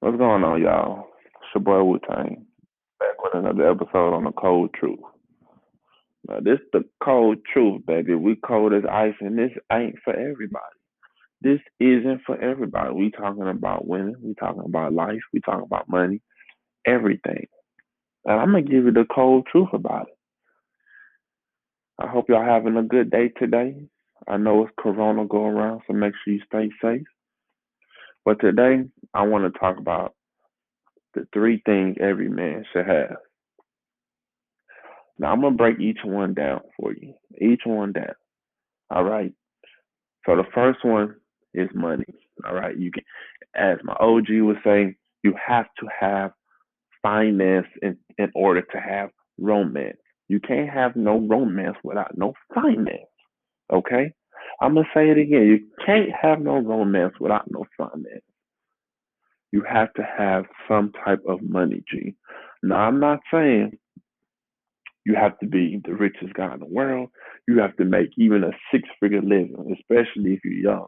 What's going on, y'all? It's your boy Wu Tang back with another episode on the Cold Truth. Now, this the cold truth, baby. We cold as ice, and this ain't for everybody. This isn't for everybody. We talking about women. We talking about life. We talking about money, everything. And I'm gonna give you the cold truth about it. I hope y'all having a good day today. I know it's Corona going around, so make sure you stay safe. But today, I want to talk about the three things every man should have. Now, I'm to break each one down for you. Each one down. All right. So the first one is money. All right. You can, as my OG was saying, you have to have finance in, in order to have romance. You can't have no romance without no finance. Okay? I'm to say it again. You can't have no romance without no finance. You have to have some type of money, G. Now, I'm not saying you have to be the richest guy in the world. You have to make even a six figure living, especially if you're young,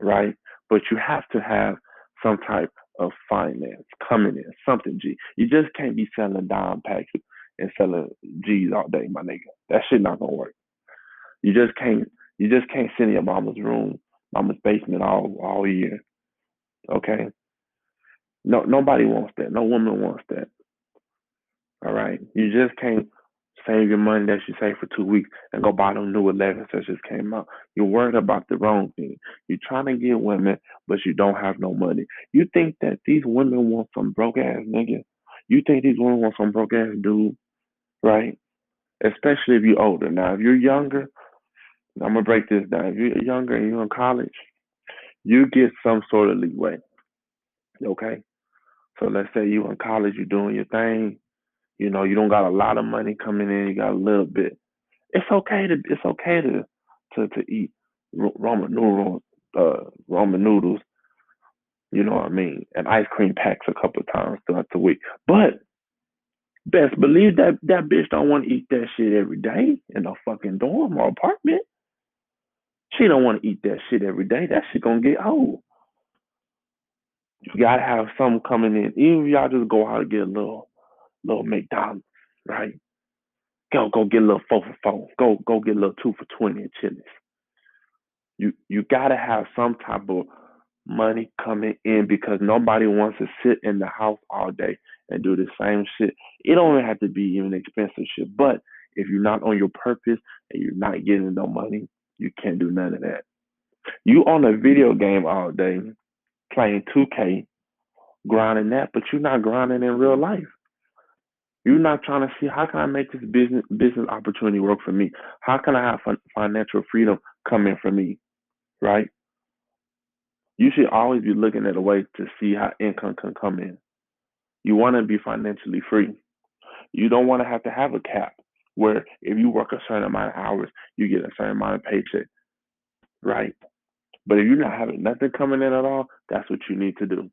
right? But you have to have some type of finance coming in, something, G. You just can't be selling dime packs and selling G's all day, my nigga. That shit not gonna work. You just can't you just can't sit in your mama's room, mama's basement all all year. Okay? No nobody wants that. No woman wants that. All right. You just can't save your money that you save for two weeks and go buy them new 11s that just came out. You're worried about the wrong thing. You're trying to get women, but you don't have no money. You think that these women want some broke ass nigga? You think these women want some broke ass dude, right? Especially if you're older. Now, if you're younger, I'm gonna break this down. If you're younger and you're in college, you get some sort of leeway. Okay. So let's say you in college, you're doing your thing you know, you don't got a lot of money coming in. You got a little bit. It's okay to it's okay to to to eat ramen noodles, uh, ramen noodles. You know what I mean? And ice cream packs a couple times throughout the week. But best believe that that bitch don't want to eat that shit every day in a fucking dorm or apartment. She don't want to eat that shit every day. That shit gonna get old. You gotta have something coming in. Even if y'all just go out and get a little little McDonald's, right? Go go get a little four for four. Go go get a little two for twenty Chili's. You you gotta have some type of money coming in because nobody wants to sit in the house all day and do the same shit. It don't have to be even expensive shit. But if you're not on your purpose and you're not getting no money, you can't do none of that. You on a video game all day playing 2K, grinding that, but you're not grinding in real life. You're not trying to see how can I make this business business opportunity work for me? How can I have financial freedom come in for me? Right? You should always be looking at a way to see how income can come in. You want to be financially free. You don't want to have to have a cap where if you work a certain amount of hours, you get a certain amount of paycheck. Right? But if you're not having nothing coming in at all, that's what you need to do.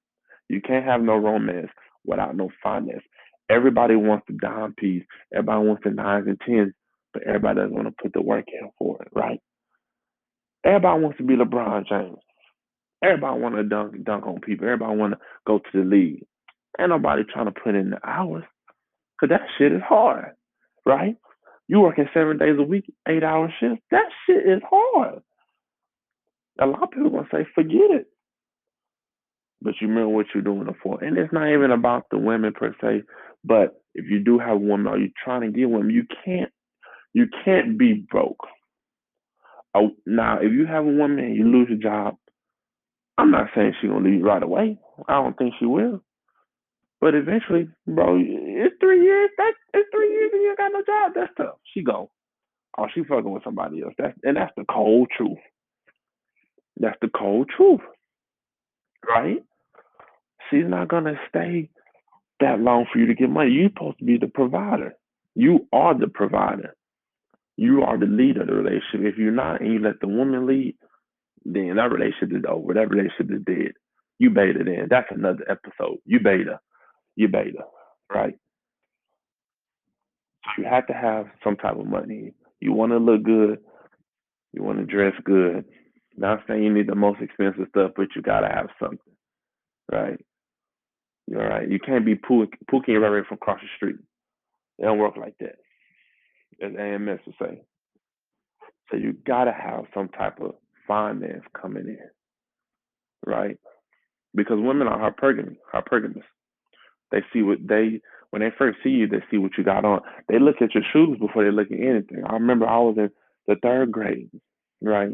You can't have no romance without no finance. Everybody wants the dime piece. Everybody wants the nines and tens, but everybody doesn't want to put the work in for it, right? Everybody wants to be LeBron James. Everybody want to dunk dunk on people. Everybody want to go to the league. Ain't nobody trying to put in the hours, cause that shit is hard, right? You working seven days a week, eight hour shifts. That shit is hard. A lot of people gonna say, forget it. But you remember what you're doing it for. And it's not even about the women per se. But if you do have a woman or you're trying to get women, you can't you can't be broke. Oh, now, if you have a woman and you lose your job, I'm not saying she's gonna leave you right away. I don't think she will. But eventually, bro, it's three years. That it's three years and you ain't got no job. That's tough. She go. Oh, she fucking with somebody else. That's and that's the cold truth. That's the cold truth. Right? She's not gonna stay that long for you to get money. You're supposed to be the provider. You are the provider. You are the leader of the relationship. If you're not and you let the woman lead, then that relationship is over. That relationship is dead. You beta then. That's another episode. You beta. You beta. Right? You have to have some type of money. You want to look good. You want to dress good. Not saying you need the most expensive stuff, but you gotta have something. Right? You're right? You can't be pooking right from across the street. It don't work like that, as AMS would say. So you gotta have some type of finance coming in, right? Because women are hypergamous. hypergamous. They see what they when they first see you, they see what you got on. They look at your shoes before they look at anything. I remember I was in the third grade, right?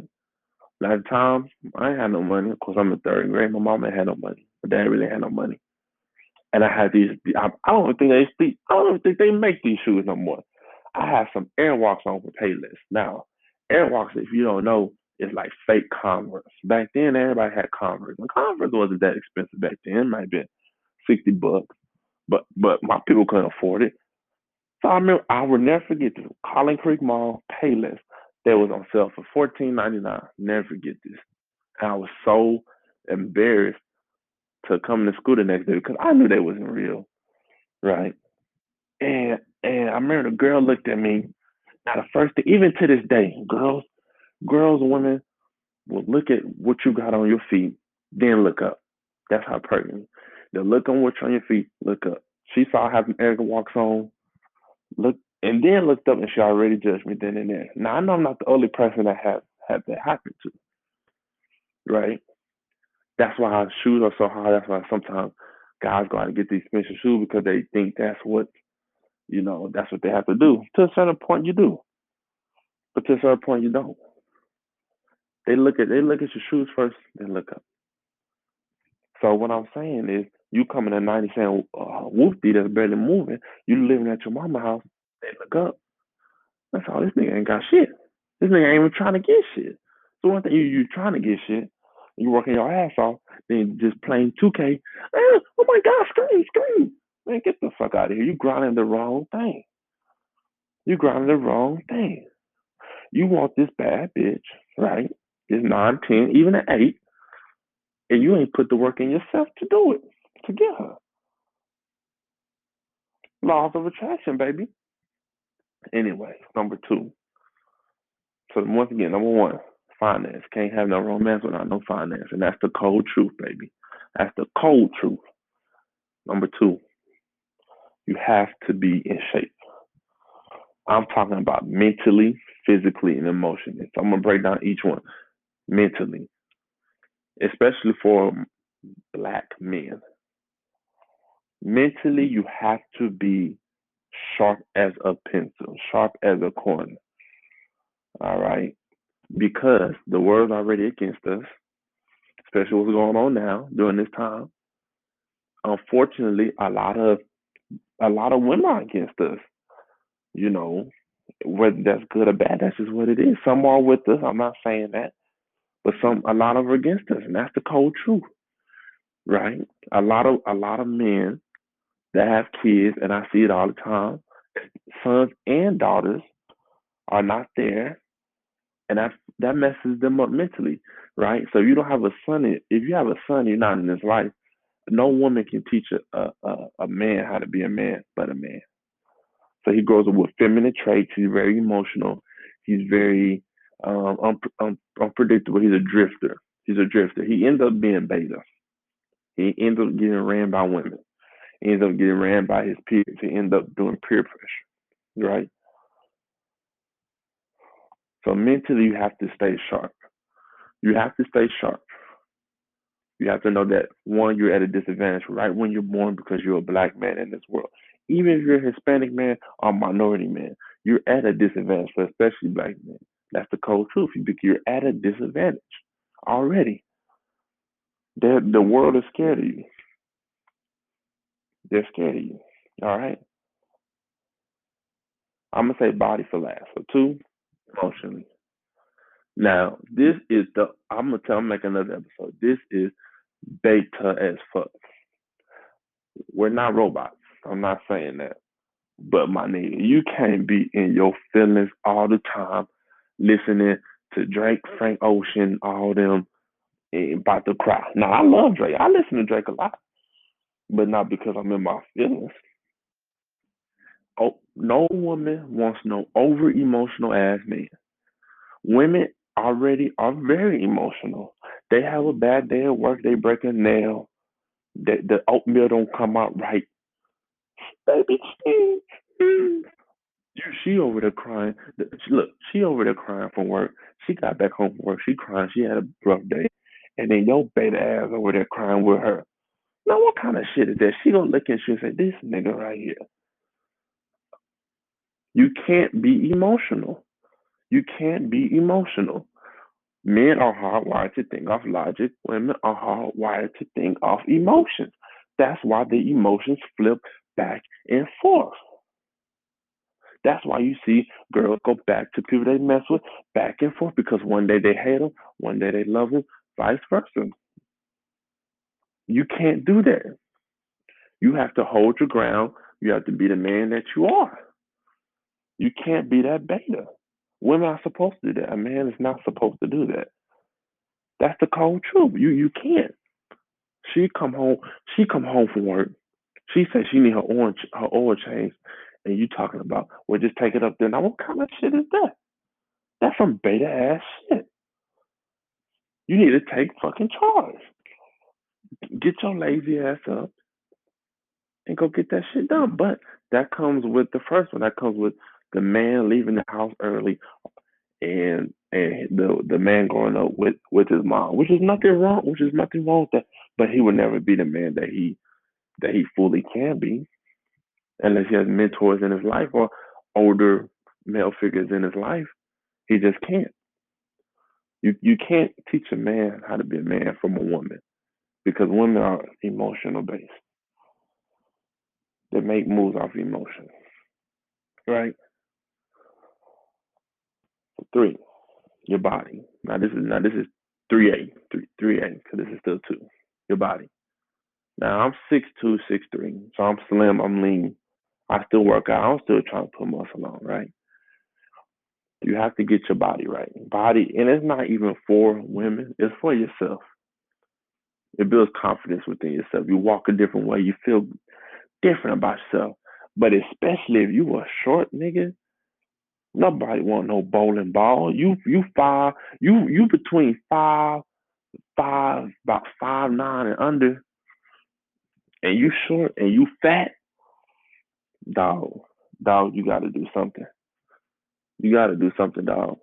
At the time, I ain't had no money. Of course, I'm in third grade. My mom ain't had no money. My dad really had no money. And I had these. I, I don't think they. I don't think they make these shoes no more. I have some Airwalks on for Payless. Now, Airwalks, if you don't know, is like fake Converse. Back then, everybody had Converse. And Converse wasn't that expensive back then. It might have been sixty bucks, but but my people couldn't afford it. So I remember I will never forget this. Collin Creek Mall Payless that was on sale for fourteen ninety nine. Never forget this. And I was so embarrassed to come to school the next day because I knew they wasn't real, right? And and I remember the girl looked at me. Now the first thing, even to this day, girls, girls women will look at what you got on your feet, then look up. That's how pertinent. They'll look on what's on your feet, look up. She saw how walks on, look, and then looked up and she already judged me then and there. Now I know I'm not the only person that have had that happen to, right? That's why shoes are so hard. That's why sometimes guys go out and get these expensive shoes because they think that's what, you know, that's what they have to do. To a certain point, you do, but to a certain point, you don't. They look at they look at your shoes first, then look up. So what I'm saying is, you coming to 90 saying uh, that's barely moving. You living at your mama house. They look up. That's all. This nigga ain't got shit. This nigga ain't even trying to get shit. So one thing you you trying to get shit, you working your ass off, then just playing 2K. Eh, oh my God, scream, scream. Man, get the fuck out of here. You grinding the wrong thing. You grinding the wrong thing. You want this bad bitch, right? This 9, 10, even an 8, and you ain't put the work in yourself to do it, to get her. Laws of attraction, baby. Anyway, number two. So once again, number one, finance. Can't have no romance without no finance. And that's the cold truth, baby. That's the cold truth. Number two, you have to be in shape. I'm talking about mentally, physically, and emotionally. So I'm gonna break down each one. Mentally, especially for black men. Mentally, you have to be sharp as a pencil, sharp as a corner. All right because the world's already against us, especially what's going on now during this time. Unfortunately, a lot of a lot of women are against us. You know, whether that's good or bad, that's just what it is. Some are with us. I'm not saying that, but some a lot of are against us, and that's the cold truth, right? A lot of a lot of men that have kids, and I see it all the time. Sons and daughters are not there and that that messes them up mentally, right? So you don't have a son. If you have a son, you're not in his life. No woman can teach a, a a man how to be a man, but a man. So he grows up with feminine traits. He's very emotional. He's very um, un- un- unpredictable. He's a drifter. He's a drifter. He ends up being beta. He ends up getting ran by women. Ends up getting ran by his peers. He ends up doing peer pressure, right? So mentally, you have to stay sharp. You have to stay sharp. You have to know that one, you're at a disadvantage right when you're born because you're a black man in this world. Even if you're a Hispanic man or minority man, you're at a disadvantage for especially black men. That's the cold truth. You're at a disadvantage already. They're, the world is scared of you. They're scared of you. All right. I'm gonna say body for last. So two, emotionally. Now, this is the I'm gonna tell I'm make another episode. This is beta as fuck. We're not robots. I'm not saying that. But my nigga, you can't be in your feelings all the time, listening to Drake, Frank Ocean, all them about to cry. Now I love Drake. I listen to Drake a lot. But not because I'm in my feelings. Oh, no woman wants no over emotional ass man. Women already are very emotional. They have a bad day at work, they break a nail. The, the oatmeal don't come out right. Baby, she, over there crying. Look, she over there crying from work. She got back home from work. She crying. She had a rough day. And then your beta ass over there crying with her. Now, what kind of shit is that? She gonna look at you and say, this nigga right here. You can't be emotional. You can't be emotional. Men are hardwired to think off logic. Women are hardwired to think off emotions. That's why the emotions flip back and forth. That's why you see girls go back to people they mess with back and forth because one day they hate them, one day they love them, vice versa. You can't do that. You have to hold your ground. You have to be the man that you are. You can't be that beta. Women are supposed to do that. A man is not supposed to do that. That's the cold truth. You you can't. She come home. She come home from work. She said she need her orange her oil change, and you talking about well just take it up there. Now what kind of shit is that? That's some beta ass shit. You need to take fucking charge. Get your lazy ass up and go get that shit done. But that comes with the first one. That comes with the man leaving the house early and and the the man growing up with with his mom, which is nothing wrong, which is nothing wrong with that. But he will never be the man that he that he fully can be, unless he has mentors in his life or older male figures in his life. He just can't. You you can't teach a man how to be a man from a woman because women are emotional based. They make moves off emotion, right? Three, your body. Now this is now this is three A, three three A, because this is still two. Your body. Now I'm six two, six three, so I'm slim, I'm lean. I still work out. I'm still trying to put muscle on, right? You have to get your body right. Body, and it's not even for women, it's for yourself. It builds confidence within yourself. You walk a different way, you feel different about yourself. But especially if you a short nigga, Nobody want no bowling ball. You you five you you between five five about five nine and under, and you short and you fat, dog. Dog, you got to do something. You got to do something, dog.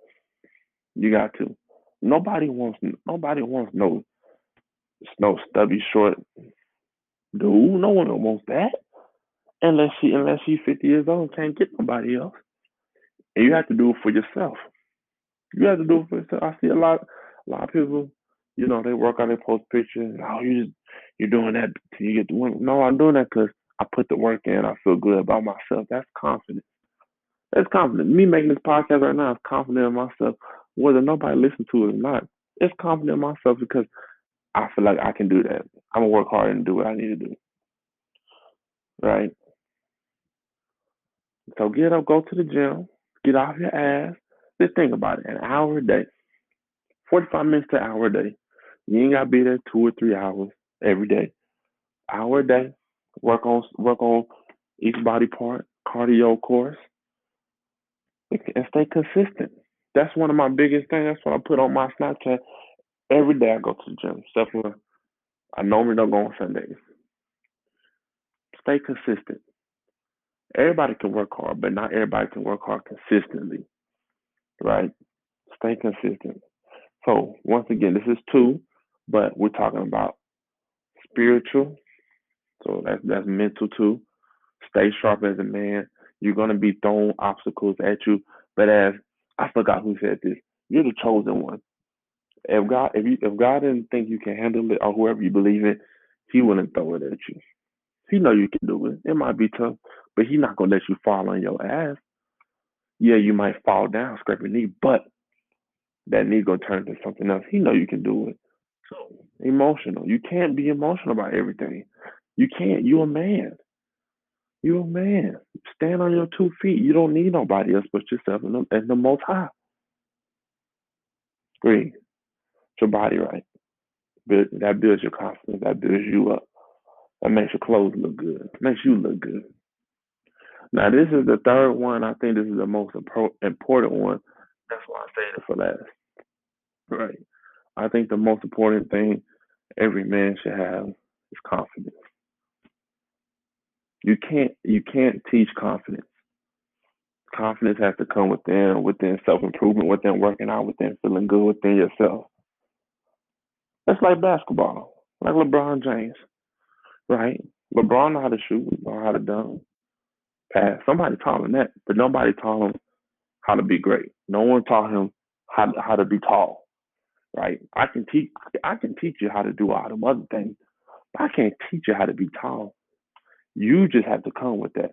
You got to. Nobody wants nobody wants no no stubby short dude. No one wants that unless she unless she's fifty years old can't get nobody else. And you have to do it for yourself. You have to do it for yourself. I see a lot, a lot of people, you know, they work on their post pictures. Oh, you just, you're doing that till you get the win. No, I'm doing that because I put the work in. I feel good about myself. That's confidence. That's confidence. Me making this podcast right now is confident in myself, whether nobody listens to it or not. It's confident in myself because I feel like I can do that. I'm gonna work hard and do what I need to do. Right. So get up, go to the gym, Get off your ass. Just think about it. An hour a day. 45 minutes to an hour a day. You ain't gotta be there two or three hours every day. Hour a day. Work on work on each body part, cardio course. And stay consistent. That's one of my biggest things. That's what I put on my Snapchat. Every day I go to the gym. Except for I normally don't go on Sundays. Stay consistent. Everybody can work hard, but not everybody can work hard consistently. Right? Stay consistent. So once again, this is two, but we're talking about spiritual. So that's that's mental too. Stay sharp as a man. You're gonna be thrown obstacles at you, but as I forgot who said this, you're the chosen one. If God, if you, if God didn't think you can handle it, or whoever you believe in, He wouldn't throw it at you. He know you can do it. It might be tough, but he's not gonna let you fall on your ass. Yeah, you might fall down, scrape your knee, but that knee gonna turn into something else. He know you can do it. So emotional. You can't be emotional about everything. You can't. You a man. You a man. Stand on your two feet. You don't need nobody else but yourself and the, and the Most High. Three. Your body right. That builds your confidence. That builds you up. That makes your clothes look good. Makes you look good. Now this is the third one. I think this is the most important one. That's why I saved it for last. Right. I think the most important thing every man should have is confidence. You can't you can't teach confidence. Confidence has to come within, within self improvement, within working out, within feeling good within yourself. That's like basketball, like LeBron James, right? LeBron know how to shoot, know how to dunk, pass. Somebody taught him that, but nobody taught him how to be great. No one taught him how to, how to be tall, right? I can teach I can teach you how to do all them other things, but I can't teach you how to be tall. You just have to come with that.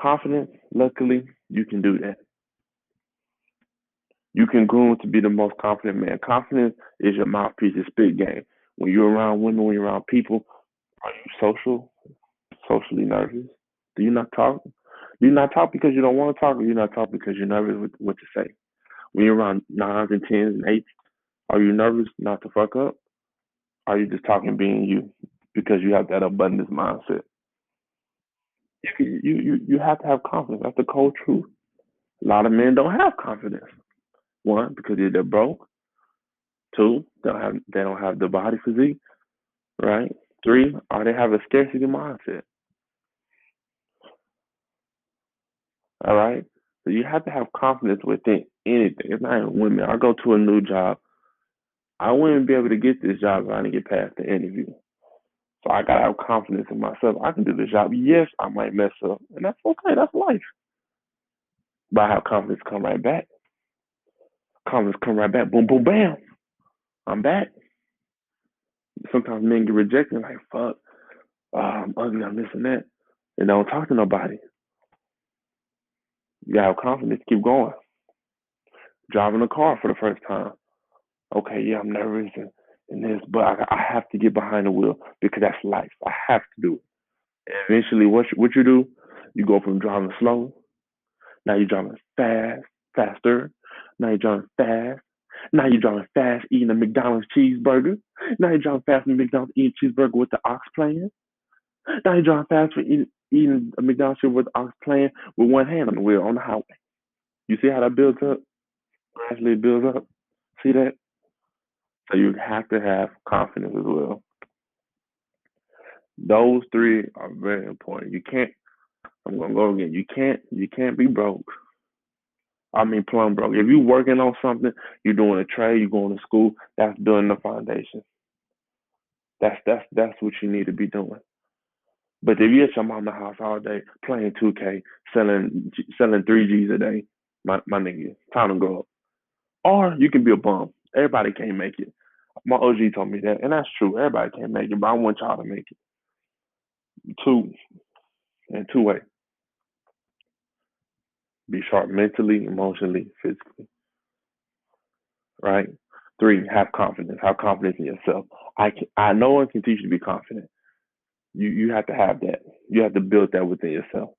Confidence, luckily, you can do that. You can groom to be the most confident man. Confidence is your mouthpiece, your spit game. When you're around women, when you're around people, are you social? Socially nervous? Do you not talk? Do you not talk because you don't want to talk, or you not talk because you're nervous with what to say? When you're around nines and tens and eights, are you nervous not to fuck up? Are you just talking being you because you have that abundance mindset? You, you, you, you have to have confidence. That's the cold truth. A lot of men don't have confidence. One, because they're broke. Two, they don't have they don't have the body physique, right? Three, or they have a scarcity mindset. All right. So you have to have confidence within anything. It's not even women. I go to a new job. I wouldn't be able to get this job if I didn't get past the interview. So I gotta have confidence in myself. I can do the job. Yes, I might mess up, and that's okay. That's life. But I have confidence come right back. Confidence come right back. Boom, boom, bam. I'm back. Sometimes men get rejected, like fuck. I'm ugly. I'm this and that, and don't talk to nobody. You gotta have confidence. Keep going. Driving a car for the first time. Okay, yeah, I'm nervous and and this, but I, I have to get behind the wheel because that's life. I have to do it. And eventually, what you, what you do, you go from driving slow, now you're driving fast, faster. Now you're driving fast. Now you're driving fast, eating a McDonald's cheeseburger. Now you're driving fast in McDonald's eating cheeseburger with the aux playing. Now you're driving fast for eating, eating a McDonald's cheeseburger with the aux playing with one hand on the wheel on the highway. You see how that builds up? Gradually builds up. See that? So you have to have confidence as well. Those three are very important. You can't. I'm gonna go again. You can't. You can't be broke. I mean, plum broke. If you're working on something, you're doing a trade, you're going to school. That's building the foundation. That's that's that's what you need to be doing. But if you're at your mama house all day playing 2K, selling selling 3Gs a day, my my nigga, time to grow up. Or you can be a bum. Everybody can't make it. My OG told me that, and that's true. Everybody can't make it, but I want y'all to make it. Two, and two way. Be sharp mentally, emotionally, physically. Right. Three, have confidence. Have confidence in yourself. I can, I no one can teach you to be confident. You you have to have that. You have to build that within yourself.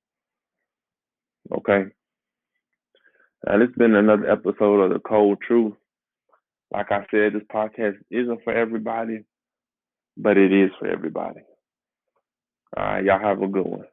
Okay. And it's been another episode of the Cold Truth. Like I said, this podcast isn't for everybody, but it is for everybody. All right, y'all have a good one.